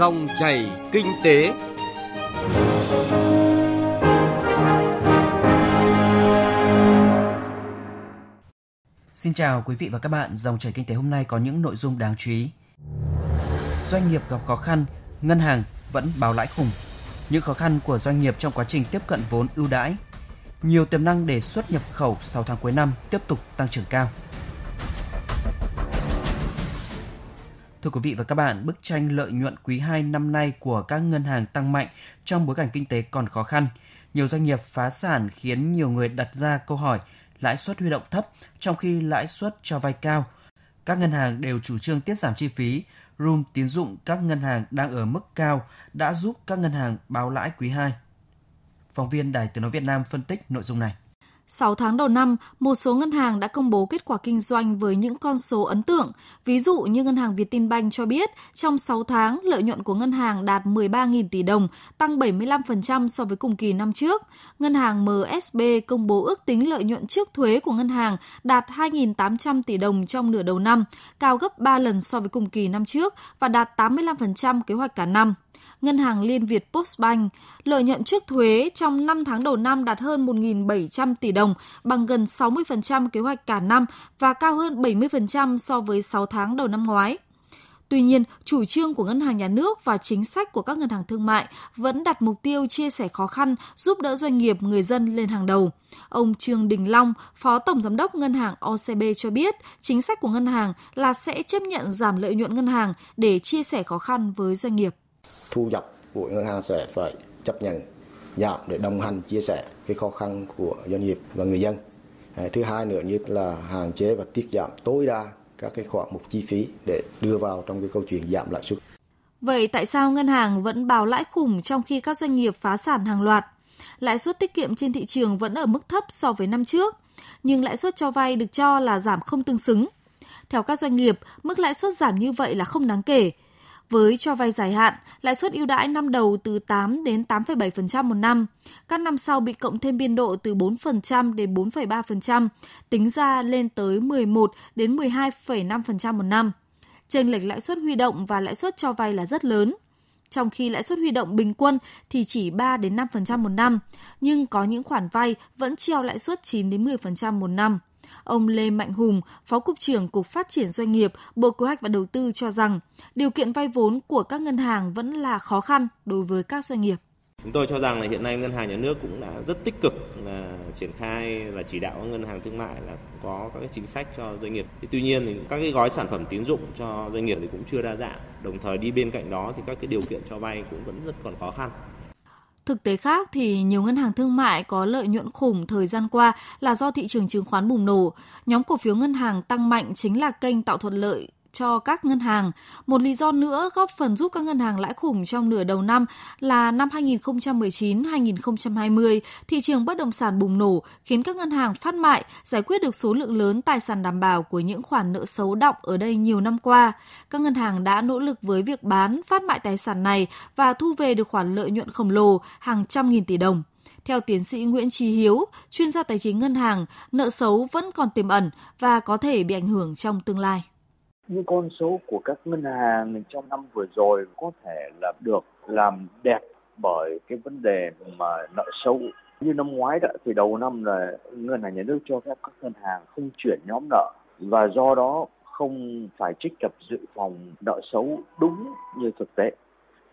Dòng chảy kinh tế. Xin chào quý vị và các bạn, dòng chảy kinh tế hôm nay có những nội dung đáng chú ý. Doanh nghiệp gặp khó khăn, ngân hàng vẫn báo lãi khủng. Những khó khăn của doanh nghiệp trong quá trình tiếp cận vốn ưu đãi. Nhiều tiềm năng để xuất nhập khẩu sau tháng cuối năm tiếp tục tăng trưởng cao. Thưa quý vị và các bạn, bức tranh lợi nhuận quý 2 năm nay của các ngân hàng tăng mạnh trong bối cảnh kinh tế còn khó khăn. Nhiều doanh nghiệp phá sản khiến nhiều người đặt ra câu hỏi lãi suất huy động thấp trong khi lãi suất cho vay cao. Các ngân hàng đều chủ trương tiết giảm chi phí, room tín dụng các ngân hàng đang ở mức cao đã giúp các ngân hàng báo lãi quý 2. Phóng viên Đài Tiếng Nói Việt Nam phân tích nội dung này. 6 tháng đầu năm, một số ngân hàng đã công bố kết quả kinh doanh với những con số ấn tượng. Ví dụ như ngân hàng Vietinbank cho biết, trong 6 tháng, lợi nhuận của ngân hàng đạt 13.000 tỷ đồng, tăng 75% so với cùng kỳ năm trước. Ngân hàng MSB công bố ước tính lợi nhuận trước thuế của ngân hàng đạt 2.800 tỷ đồng trong nửa đầu năm, cao gấp 3 lần so với cùng kỳ năm trước và đạt 85% kế hoạch cả năm. Ngân hàng Liên Việt Postbank, lợi nhuận trước thuế trong 5 tháng đầu năm đạt hơn 1.700 tỷ đồng, bằng gần 60% kế hoạch cả năm và cao hơn 70% so với 6 tháng đầu năm ngoái. Tuy nhiên, chủ trương của ngân hàng nhà nước và chính sách của các ngân hàng thương mại vẫn đặt mục tiêu chia sẻ khó khăn, giúp đỡ doanh nghiệp, người dân lên hàng đầu. Ông Trương Đình Long, Phó Tổng Giám đốc Ngân hàng OCB cho biết, chính sách của ngân hàng là sẽ chấp nhận giảm lợi nhuận ngân hàng để chia sẻ khó khăn với doanh nghiệp thu nhập của ngân hàng sẽ phải chấp nhận giảm để đồng hành chia sẻ cái khó khăn của doanh nghiệp và người dân. À, thứ hai nữa như là hạn chế và tiết giảm tối đa các cái khoản mục chi phí để đưa vào trong cái câu chuyện giảm lãi suất. Vậy tại sao ngân hàng vẫn bào lãi khủng trong khi các doanh nghiệp phá sản hàng loạt? Lãi suất tiết kiệm trên thị trường vẫn ở mức thấp so với năm trước, nhưng lãi suất cho vay được cho là giảm không tương xứng. Theo các doanh nghiệp, mức lãi suất giảm như vậy là không đáng kể, với cho vay dài hạn, lãi suất ưu đãi năm đầu từ 8 đến 8,7% một năm. Các năm sau bị cộng thêm biên độ từ 4% đến 4,3%, tính ra lên tới 11 đến 12,5% một năm. Chênh lệch lãi suất huy động và lãi suất cho vay là rất lớn. Trong khi lãi suất huy động bình quân thì chỉ 3 đến 5% một năm, nhưng có những khoản vay vẫn treo lãi suất 9 đến 10% một năm. Ông Lê Mạnh Hùng, Phó Cục trưởng Cục Phát triển Doanh nghiệp, Bộ Kế hoạch và Đầu tư cho rằng điều kiện vay vốn của các ngân hàng vẫn là khó khăn đối với các doanh nghiệp. Chúng tôi cho rằng là hiện nay ngân hàng nhà nước cũng đã rất tích cực là triển khai và chỉ đạo ngân hàng thương mại là có các cái chính sách cho doanh nghiệp. Thì tuy nhiên thì các cái gói sản phẩm tín dụng cho doanh nghiệp thì cũng chưa đa dạng. Đồng thời đi bên cạnh đó thì các cái điều kiện cho vay cũng vẫn rất còn khó khăn. Thực tế khác thì nhiều ngân hàng thương mại có lợi nhuận khủng thời gian qua là do thị trường chứng khoán bùng nổ. Nhóm cổ phiếu ngân hàng tăng mạnh chính là kênh tạo thuận lợi cho các ngân hàng. Một lý do nữa góp phần giúp các ngân hàng lãi khủng trong nửa đầu năm là năm 2019-2020, thị trường bất động sản bùng nổ khiến các ngân hàng phát mại, giải quyết được số lượng lớn tài sản đảm bảo của những khoản nợ xấu động ở đây nhiều năm qua. Các ngân hàng đã nỗ lực với việc bán, phát mại tài sản này và thu về được khoản lợi nhuận khổng lồ hàng trăm nghìn tỷ đồng. Theo tiến sĩ Nguyễn Trí Hiếu, chuyên gia tài chính ngân hàng, nợ xấu vẫn còn tiềm ẩn và có thể bị ảnh hưởng trong tương lai những con số của các ngân hàng trong năm vừa rồi có thể là được làm đẹp bởi cái vấn đề mà nợ xấu. Như năm ngoái đó, thì đầu năm là ngân hàng nhà nước cho phép các ngân hàng không chuyển nhóm nợ và do đó không phải trích lập dự phòng nợ xấu đúng như thực tế.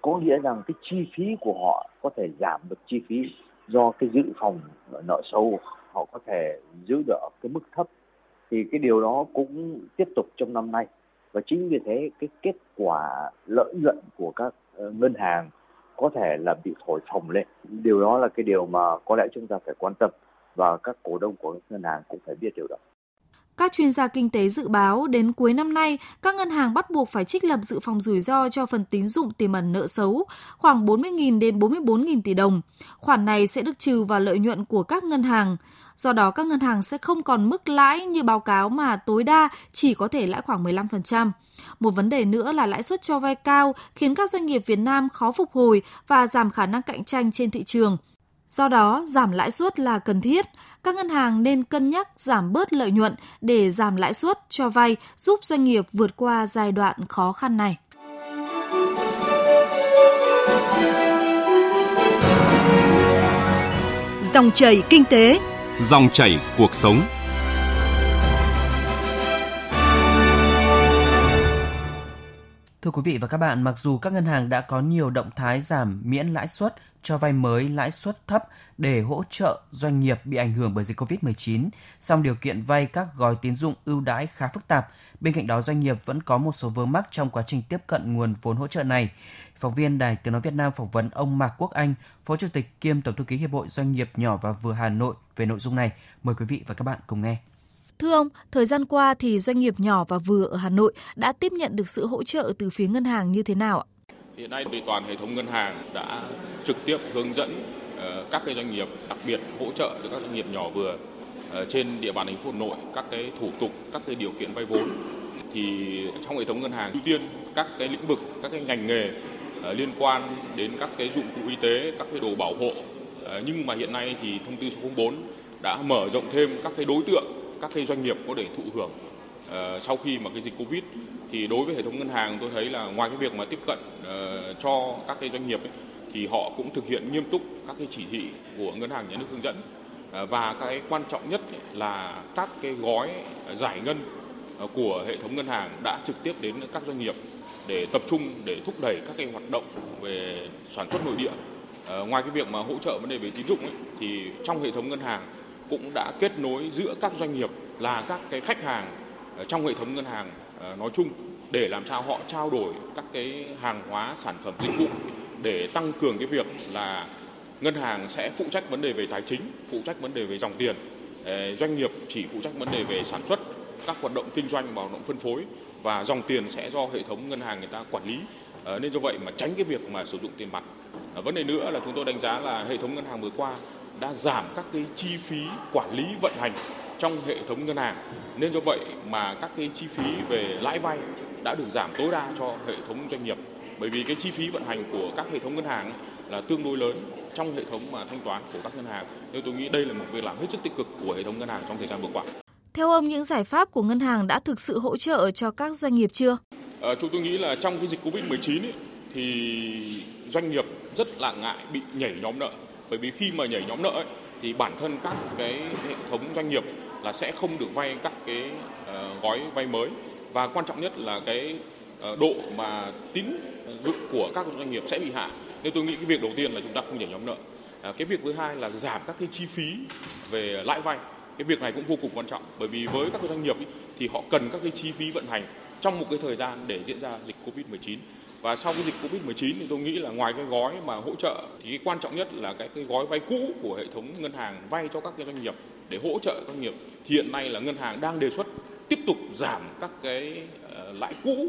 Có nghĩa rằng cái chi phí của họ có thể giảm được chi phí do cái dự phòng nợ xấu. Họ có thể giữ được cái mức thấp. Thì cái điều đó cũng tiếp tục trong năm nay và chính vì thế, cái kết quả lợi nhuận của các ờ, ngân hàng có thể là bị thổi phồng lên. Điều đó là cái điều mà có lẽ chúng ta phải quan tâm và các cổ đông của ngân hàng cũng phải biết điều đó các chuyên gia kinh tế dự báo đến cuối năm nay, các ngân hàng bắt buộc phải trích lập dự phòng rủi ro cho phần tín dụng tiềm ẩn nợ xấu khoảng 40.000 đến 44.000 tỷ đồng. Khoản này sẽ được trừ vào lợi nhuận của các ngân hàng. Do đó các ngân hàng sẽ không còn mức lãi như báo cáo mà tối đa chỉ có thể lãi khoảng 15%. Một vấn đề nữa là lãi suất cho vay cao khiến các doanh nghiệp Việt Nam khó phục hồi và giảm khả năng cạnh tranh trên thị trường. Do đó, giảm lãi suất là cần thiết. Các ngân hàng nên cân nhắc giảm bớt lợi nhuận để giảm lãi suất cho vay, giúp doanh nghiệp vượt qua giai đoạn khó khăn này. Dòng chảy kinh tế, Dòng chảy cuộc sống. Thưa quý vị và các bạn, mặc dù các ngân hàng đã có nhiều động thái giảm miễn lãi suất, cho vay mới lãi suất thấp để hỗ trợ doanh nghiệp bị ảnh hưởng bởi dịch Covid-19, song điều kiện vay các gói tín dụng ưu đãi khá phức tạp. Bên cạnh đó, doanh nghiệp vẫn có một số vướng mắc trong quá trình tiếp cận nguồn vốn hỗ trợ này. Phóng viên Đài Tiếng Nói Việt Nam phỏng vấn ông Mạc Quốc Anh, Phó Chủ tịch kiêm Tổng thư ký Hiệp hội Doanh nghiệp nhỏ và vừa Hà Nội về nội dung này. Mời quý vị và các bạn cùng nghe. Thưa ông, thời gian qua thì doanh nghiệp nhỏ và vừa ở Hà Nội đã tiếp nhận được sự hỗ trợ từ phía ngân hàng như thế nào ạ? Hiện nay thì toàn hệ thống ngân hàng đã trực tiếp hướng dẫn ờ, các cái doanh nghiệp, đặc biệt hỗ trợ cho các doanh nghiệp nhỏ vừa ờ, trên địa bàn thành phố Hà Nội các cái thủ tục, các cái điều kiện vay vốn. Thì trong hệ thống ngân hàng ưu tiên các cái lĩnh vực, các cái ngành nghề ờ, liên quan đến các cái dụng cụ y tế, các cái đồ bảo hộ. Nhưng mà hiện nay thì thông tư số 04 đã mở rộng thêm các cái đối tượng các cái doanh nghiệp có thể thụ hưởng uh, sau khi mà cái dịch covid thì đối với hệ thống ngân hàng tôi thấy là ngoài cái việc mà tiếp cận uh, cho các cái doanh nghiệp ấy, thì họ cũng thực hiện nghiêm túc các cái chỉ thị của ngân hàng nhà nước hướng dẫn. Uh, và cái quan trọng nhất là các cái gói giải ngân uh, của hệ thống ngân hàng đã trực tiếp đến các doanh nghiệp để tập trung để thúc đẩy các cái hoạt động về sản xuất nội địa. Uh, ngoài cái việc mà hỗ trợ vấn đề về tín dụng ấy, thì trong hệ thống ngân hàng cũng đã kết nối giữa các doanh nghiệp là các cái khách hàng ờ, trong hệ thống ngân hàng ờ, nói chung để làm sao họ trao đổi các cái hàng hóa sản phẩm dịch vụ để tăng cường cái việc là ngân hàng sẽ phụ trách vấn đề về tài chính, phụ trách vấn đề về dòng tiền, ờ, doanh nghiệp chỉ phụ trách vấn đề về sản xuất, các hoạt động kinh doanh và hoạt động phân phối và dòng tiền sẽ do hệ thống ngân hàng người ta quản lý. Nên do vậy mà tránh cái việc mà sử dụng tiền mặt. Vấn đề nữa là chúng tôi đánh giá là hệ thống ngân hàng vừa qua đã giảm các cái chi phí quản lý vận hành trong hệ thống ngân hàng nên do vậy mà các cái chi phí về lãi vay đã được giảm tối đa cho hệ thống doanh nghiệp bởi vì cái chi phí vận hành của các hệ thống ngân hàng là tương đối lớn trong hệ thống mà thanh toán của các ngân hàng nên tôi nghĩ đây là một việc làm hết sức tích cực của hệ thống ngân hàng trong thời gian vừa qua. Theo ông, những giải pháp của ngân hàng đã thực sự hỗ trợ cho các doanh nghiệp chưa? À, chúng tôi nghĩ là trong cái dịch Covid-19 ấy, thì doanh nghiệp rất là ngại bị nhảy nhóm nợ bởi vì khi mà nhảy nhóm nợ ấy, thì bản thân các cái hệ thống doanh nghiệp là sẽ không được vay các cái uh, gói vay mới. Và quan trọng nhất là cái uh, độ mà tín dụng của các doanh nghiệp sẽ bị hạ. Nên tôi nghĩ cái việc đầu tiên là chúng ta không nhảy nhóm nợ. À, cái việc thứ hai là giảm các cái chi phí về lãi vay. Cái việc này cũng vô cùng quan trọng. Bởi vì với các doanh nghiệp ý, thì họ cần các cái chi phí vận hành trong một cái thời gian để diễn ra dịch covid 19 và sau cái dịch Covid-19 thì tôi nghĩ là ngoài cái gói mà hỗ trợ thì cái quan trọng nhất là cái cái gói vay cũ của hệ thống ngân hàng vay cho các cái doanh nghiệp để hỗ trợ doanh nghiệp. Hiện nay là ngân hàng đang đề xuất tiếp tục giảm các cái ờ, lãi cũ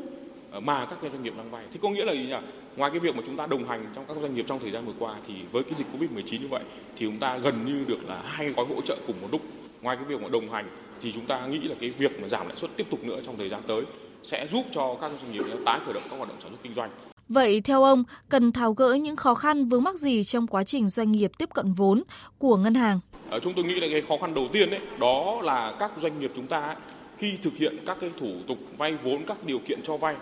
ờ, mà các cái doanh nghiệp đang vay. Thì có nghĩa là gì nhỉ? Ngoài cái việc mà chúng ta đồng hành trong các doanh nghiệp trong thời gian vừa qua thì với cái dịch Covid-19 như vậy thì chúng ta gần như được là hai gói hỗ trợ cùng một lúc. Ngoài cái việc mà đồng hành thì chúng ta nghĩ là cái việc mà giảm lãi suất tiếp tục nữa trong thời gian tới sẽ giúp cho các doanh nghiệp tái khởi động các hoạt động sản xuất kinh doanh. Vậy theo ông, cần tháo gỡ những khó khăn vướng mắc gì trong quá trình doanh nghiệp tiếp cận vốn của ngân hàng? À, chúng tôi nghĩ là cái khó khăn đầu tiên đấy, đó là các doanh nghiệp chúng ta khi thực hiện các cái thủ tục vay vốn, các điều kiện cho vay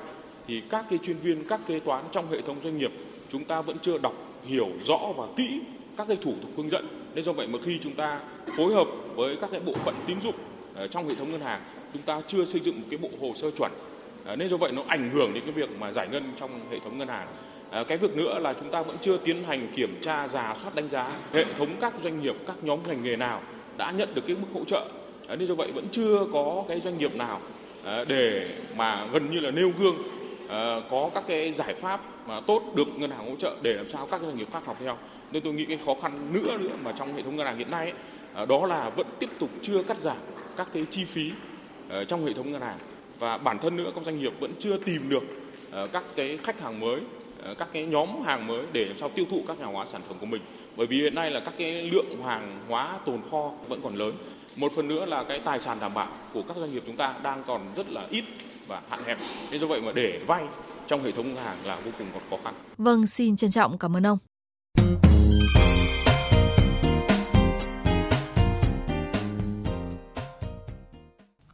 thì các cái chuyên viên, các kế toán trong hệ thống doanh nghiệp chúng ta vẫn chưa đọc hiểu rõ và kỹ các cái thủ tục hướng dẫn. Nên do vậy mà khi chúng ta phối hợp với các cái bộ phận tín dụng Ờ, trong hệ thống ngân hàng chúng ta chưa xây dựng một cái bộ hồ sơ chuẩn. Ờ, nên do vậy nó ảnh hưởng đến cái việc mà giải ngân trong hệ thống ngân hàng. Ờ, cái việc nữa là chúng ta vẫn chưa tiến hành kiểm tra giả soát đánh giá hệ thống các doanh nghiệp các nhóm ngành nghề nào đã nhận được cái mức hỗ trợ. Nên do vậy vẫn chưa có cái doanh nghiệp nào để mà gần như là nêu gương có các cái giải pháp mà tốt được ngân hàng hỗ trợ để làm sao các doanh nghiệp khác học theo. Nên tôi nghĩ cái khó khăn nữa nữa mà trong hệ thống ngân hàng hiện nay ấy, đó là vẫn tiếp tục chưa cắt giảm các cái chi phí ờ, trong hệ thống ngân hàng và bản thân nữa các doanh nghiệp vẫn chưa tìm được ờ, các cái khách hàng mới ờ, các cái nhóm hàng mới để làm sao tiêu thụ các hàng hóa sản phẩm của mình bởi vì hiện nay là các cái lượng hàng hóa tồn kho vẫn còn lớn một phần nữa là cái tài sản đảm bảo của các doanh nghiệp chúng ta đang còn rất là ít và hạn hẹp nên do vậy mà để vay trong hệ thống ngân hàng là vô cùng còn khó khăn. Vâng, xin trân trọng cảm ơn ông.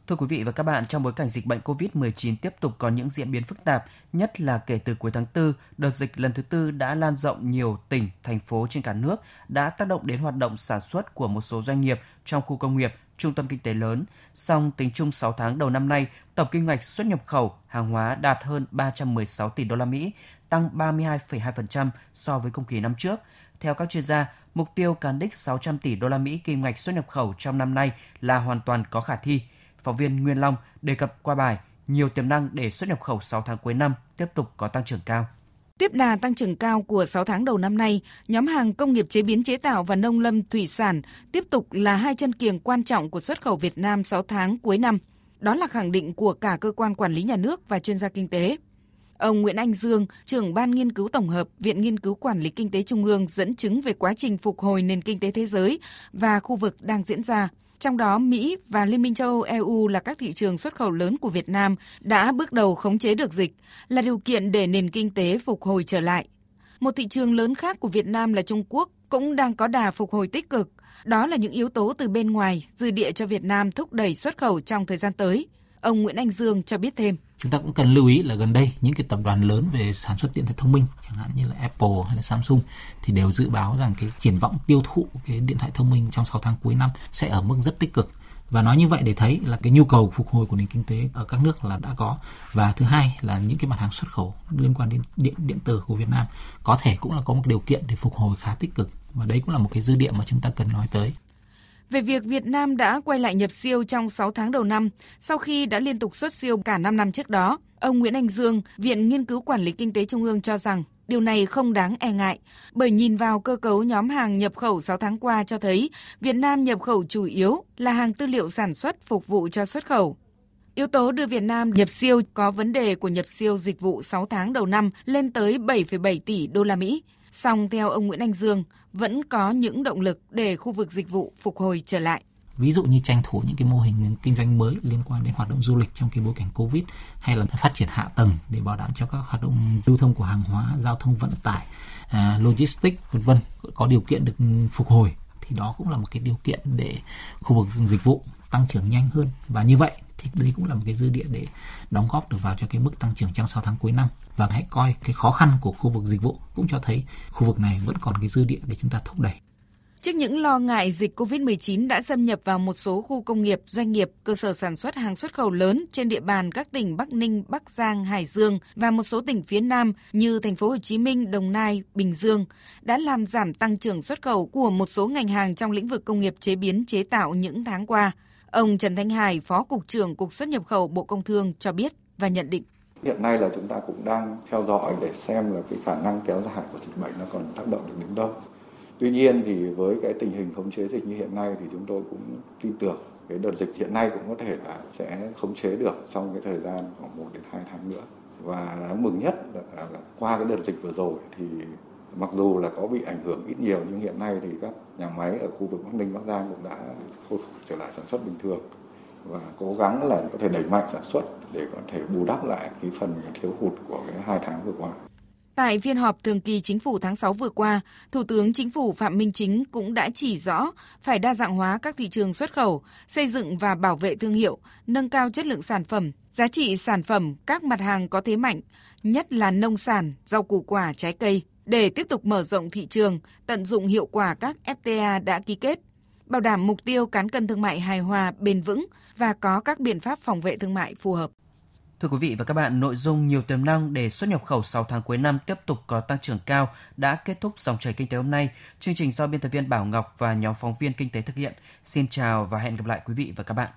Thưa quý vị và các bạn, trong bối cảnh dịch bệnh COVID-19 tiếp tục có những diễn biến phức tạp, nhất là kể từ cuối tháng 4, đợt dịch lần thứ tư đã lan rộng nhiều tỉnh, thành phố trên cả nước, đã tác động đến hoạt động sản xuất của một số doanh nghiệp trong khu công nghiệp, trung tâm kinh tế lớn. Song tính chung 6 tháng đầu năm nay, tổng kinh ngạch xuất nhập khẩu hàng hóa đạt hơn 316 tỷ đô la Mỹ, tăng 32,2% so với cùng kỳ năm trước. Theo các chuyên gia, mục tiêu cán đích 600 tỷ đô la Mỹ kim ngạch xuất nhập khẩu trong năm nay là hoàn toàn có khả thi. Phóng viên Nguyên Long đề cập qua bài nhiều tiềm năng để xuất nhập khẩu 6 tháng cuối năm tiếp tục có tăng trưởng cao. Tiếp đà tăng trưởng cao của 6 tháng đầu năm nay, nhóm hàng công nghiệp chế biến chế tạo và nông lâm thủy sản tiếp tục là hai chân kiềng quan trọng của xuất khẩu Việt Nam 6 tháng cuối năm. Đó là khẳng định của cả cơ quan quản lý nhà nước và chuyên gia kinh tế. Ông Nguyễn Anh Dương, trưởng ban nghiên cứu tổng hợp Viện Nghiên cứu Quản lý Kinh tế Trung ương dẫn chứng về quá trình phục hồi nền kinh tế thế giới và khu vực đang diễn ra. Trong đó, Mỹ và Liên minh châu Âu EU là các thị trường xuất khẩu lớn của Việt Nam đã bước đầu khống chế được dịch, là điều kiện để nền kinh tế phục hồi trở lại. Một thị trường lớn khác của Việt Nam là Trung Quốc cũng đang có đà phục hồi tích cực. Đó là những yếu tố từ bên ngoài dư địa cho Việt Nam thúc đẩy xuất khẩu trong thời gian tới. Ông Nguyễn Anh Dương cho biết thêm. Chúng ta cũng cần lưu ý là gần đây những cái tập đoàn lớn về sản xuất điện thoại thông minh, chẳng hạn như là Apple hay là Samsung thì đều dự báo rằng cái triển vọng tiêu thụ cái điện thoại thông minh trong 6 tháng cuối năm sẽ ở mức rất tích cực. Và nói như vậy để thấy là cái nhu cầu phục hồi của nền kinh tế ở các nước là đã có. Và thứ hai là những cái mặt hàng xuất khẩu liên quan đến điện điện tử của Việt Nam có thể cũng là có một điều kiện để phục hồi khá tích cực. Và đấy cũng là một cái dư địa mà chúng ta cần nói tới về việc Việt Nam đã quay lại nhập siêu trong 6 tháng đầu năm sau khi đã liên tục xuất siêu cả 5 năm trước đó. Ông Nguyễn Anh Dương, Viện Nghiên cứu Quản lý Kinh tế Trung ương cho rằng điều này không đáng e ngại, bởi nhìn vào cơ cấu nhóm hàng nhập khẩu 6 tháng qua cho thấy Việt Nam nhập khẩu chủ yếu là hàng tư liệu sản xuất phục vụ cho xuất khẩu. Yếu tố đưa Việt Nam nhập siêu có vấn đề của nhập siêu dịch vụ 6 tháng đầu năm lên tới 7,7 tỷ đô la Mỹ. Song theo ông Nguyễn Anh Dương, vẫn có những động lực để khu vực dịch vụ phục hồi trở lại. Ví dụ như tranh thủ những cái mô hình kinh doanh mới liên quan đến hoạt động du lịch trong cái bối cảnh Covid hay là phát triển hạ tầng để bảo đảm cho các hoạt động lưu thông của hàng hóa, giao thông vận tải, à, logistics vân vân có điều kiện được phục hồi thì đó cũng là một cái điều kiện để khu vực dịch vụ tăng trưởng nhanh hơn và như vậy thì đây cũng là một cái dư địa để đóng góp được vào cho cái mức tăng trưởng trong 6 tháng cuối năm và hãy coi cái khó khăn của khu vực dịch vụ cũng cho thấy khu vực này vẫn còn cái dư địa để chúng ta thúc đẩy. Trước những lo ngại dịch COVID-19 đã xâm nhập vào một số khu công nghiệp, doanh nghiệp, cơ sở sản xuất hàng xuất khẩu lớn trên địa bàn các tỉnh Bắc Ninh, Bắc Giang, Hải Dương và một số tỉnh phía Nam như thành phố Hồ Chí Minh, Đồng Nai, Bình Dương đã làm giảm tăng trưởng xuất khẩu của một số ngành hàng trong lĩnh vực công nghiệp chế biến chế tạo những tháng qua. Ông Trần Thanh Hải, Phó Cục trưởng Cục xuất nhập khẩu Bộ Công Thương cho biết và nhận định. Hiện nay là chúng ta cũng đang theo dõi để xem là cái khả năng kéo dài của dịch bệnh nó còn tác động được đến đâu. Tuy nhiên thì với cái tình hình khống chế dịch như hiện nay thì chúng tôi cũng tin tưởng cái đợt dịch hiện nay cũng có thể là sẽ khống chế được trong cái thời gian khoảng 1 đến 2 tháng nữa. Và đáng mừng nhất là, là qua cái đợt dịch vừa rồi thì mặc dù là có bị ảnh hưởng ít nhiều nhưng hiện nay thì các nhà máy ở khu vực Bắc Ninh, Bắc Giang cũng đã khôi phục trở lại sản xuất bình thường và cố gắng là có thể đẩy mạnh sản xuất để có thể bù đắp lại cái phần thiếu hụt của cái hai tháng vừa qua. Tại phiên họp thường kỳ chính phủ tháng 6 vừa qua, Thủ tướng Chính phủ Phạm Minh Chính cũng đã chỉ rõ phải đa dạng hóa các thị trường xuất khẩu, xây dựng và bảo vệ thương hiệu, nâng cao chất lượng sản phẩm, giá trị sản phẩm các mặt hàng có thế mạnh, nhất là nông sản, rau củ quả, trái cây để tiếp tục mở rộng thị trường, tận dụng hiệu quả các FTA đã ký kết, bảo đảm mục tiêu cán cân thương mại hài hòa, bền vững và có các biện pháp phòng vệ thương mại phù hợp. Thưa quý vị và các bạn, nội dung nhiều tiềm năng để xuất nhập khẩu 6 tháng cuối năm tiếp tục có tăng trưởng cao đã kết thúc dòng chảy kinh tế hôm nay. Chương trình do biên tập viên Bảo Ngọc và nhóm phóng viên kinh tế thực hiện. Xin chào và hẹn gặp lại quý vị và các bạn.